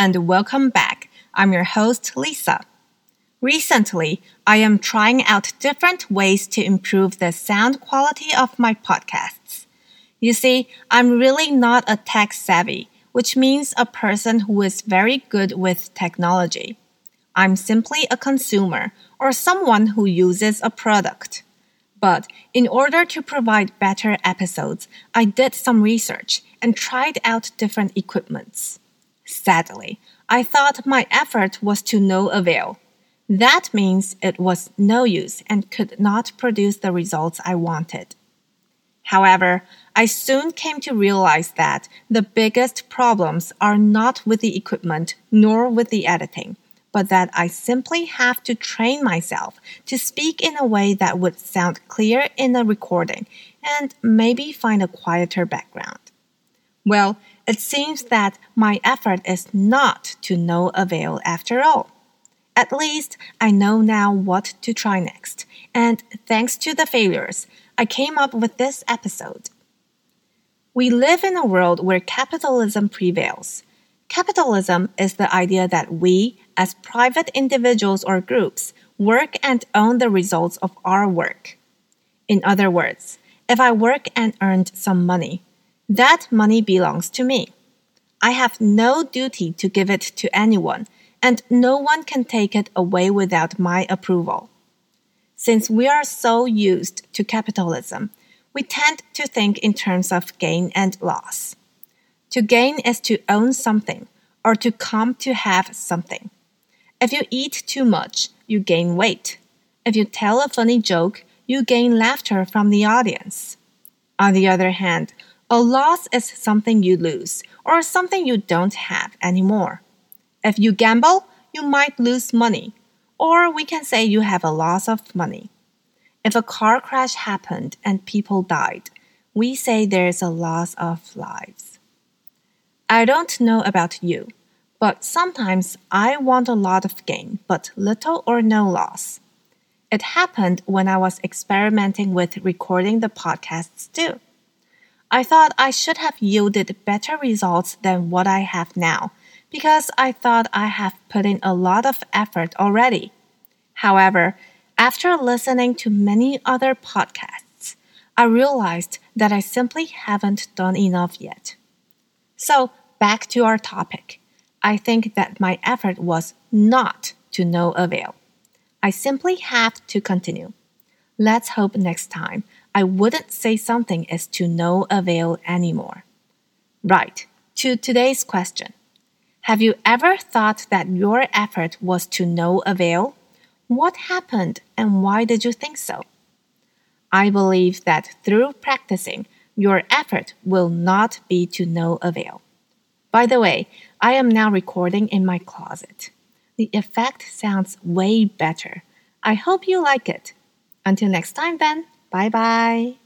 and welcome back. I'm your host, Lisa. Recently, I am trying out different ways to improve the sound quality of my podcasts. You see, I'm really not a tech savvy, which means a person who is very good with technology. I'm simply a consumer or someone who uses a product. But in order to provide better episodes, I did some research and tried out different equipments. Sadly, I thought my effort was to no avail. That means it was no use and could not produce the results I wanted. However, I soon came to realize that the biggest problems are not with the equipment nor with the editing, but that I simply have to train myself to speak in a way that would sound clear in a recording and maybe find a quieter background. Well, it seems that my effort is not to no avail after all. At least I know now what to try next, and thanks to the failures, I came up with this episode. We live in a world where capitalism prevails. Capitalism is the idea that we, as private individuals or groups, work and own the results of our work. In other words, if I work and earned some money, that money belongs to me. I have no duty to give it to anyone, and no one can take it away without my approval. Since we are so used to capitalism, we tend to think in terms of gain and loss. To gain is to own something or to come to have something. If you eat too much, you gain weight. If you tell a funny joke, you gain laughter from the audience. On the other hand, a loss is something you lose or something you don't have anymore. If you gamble, you might lose money, or we can say you have a loss of money. If a car crash happened and people died, we say there's a loss of lives. I don't know about you, but sometimes I want a lot of gain, but little or no loss. It happened when I was experimenting with recording the podcasts too. I thought I should have yielded better results than what I have now because I thought I have put in a lot of effort already. However, after listening to many other podcasts, I realized that I simply haven't done enough yet. So, back to our topic. I think that my effort was not to no avail. I simply have to continue. Let's hope next time I wouldn't say something is to no avail anymore. Right, to today's question. Have you ever thought that your effort was to no avail? What happened and why did you think so? I believe that through practicing, your effort will not be to no avail. By the way, I am now recording in my closet. The effect sounds way better. I hope you like it. Until next time, then, 拜拜。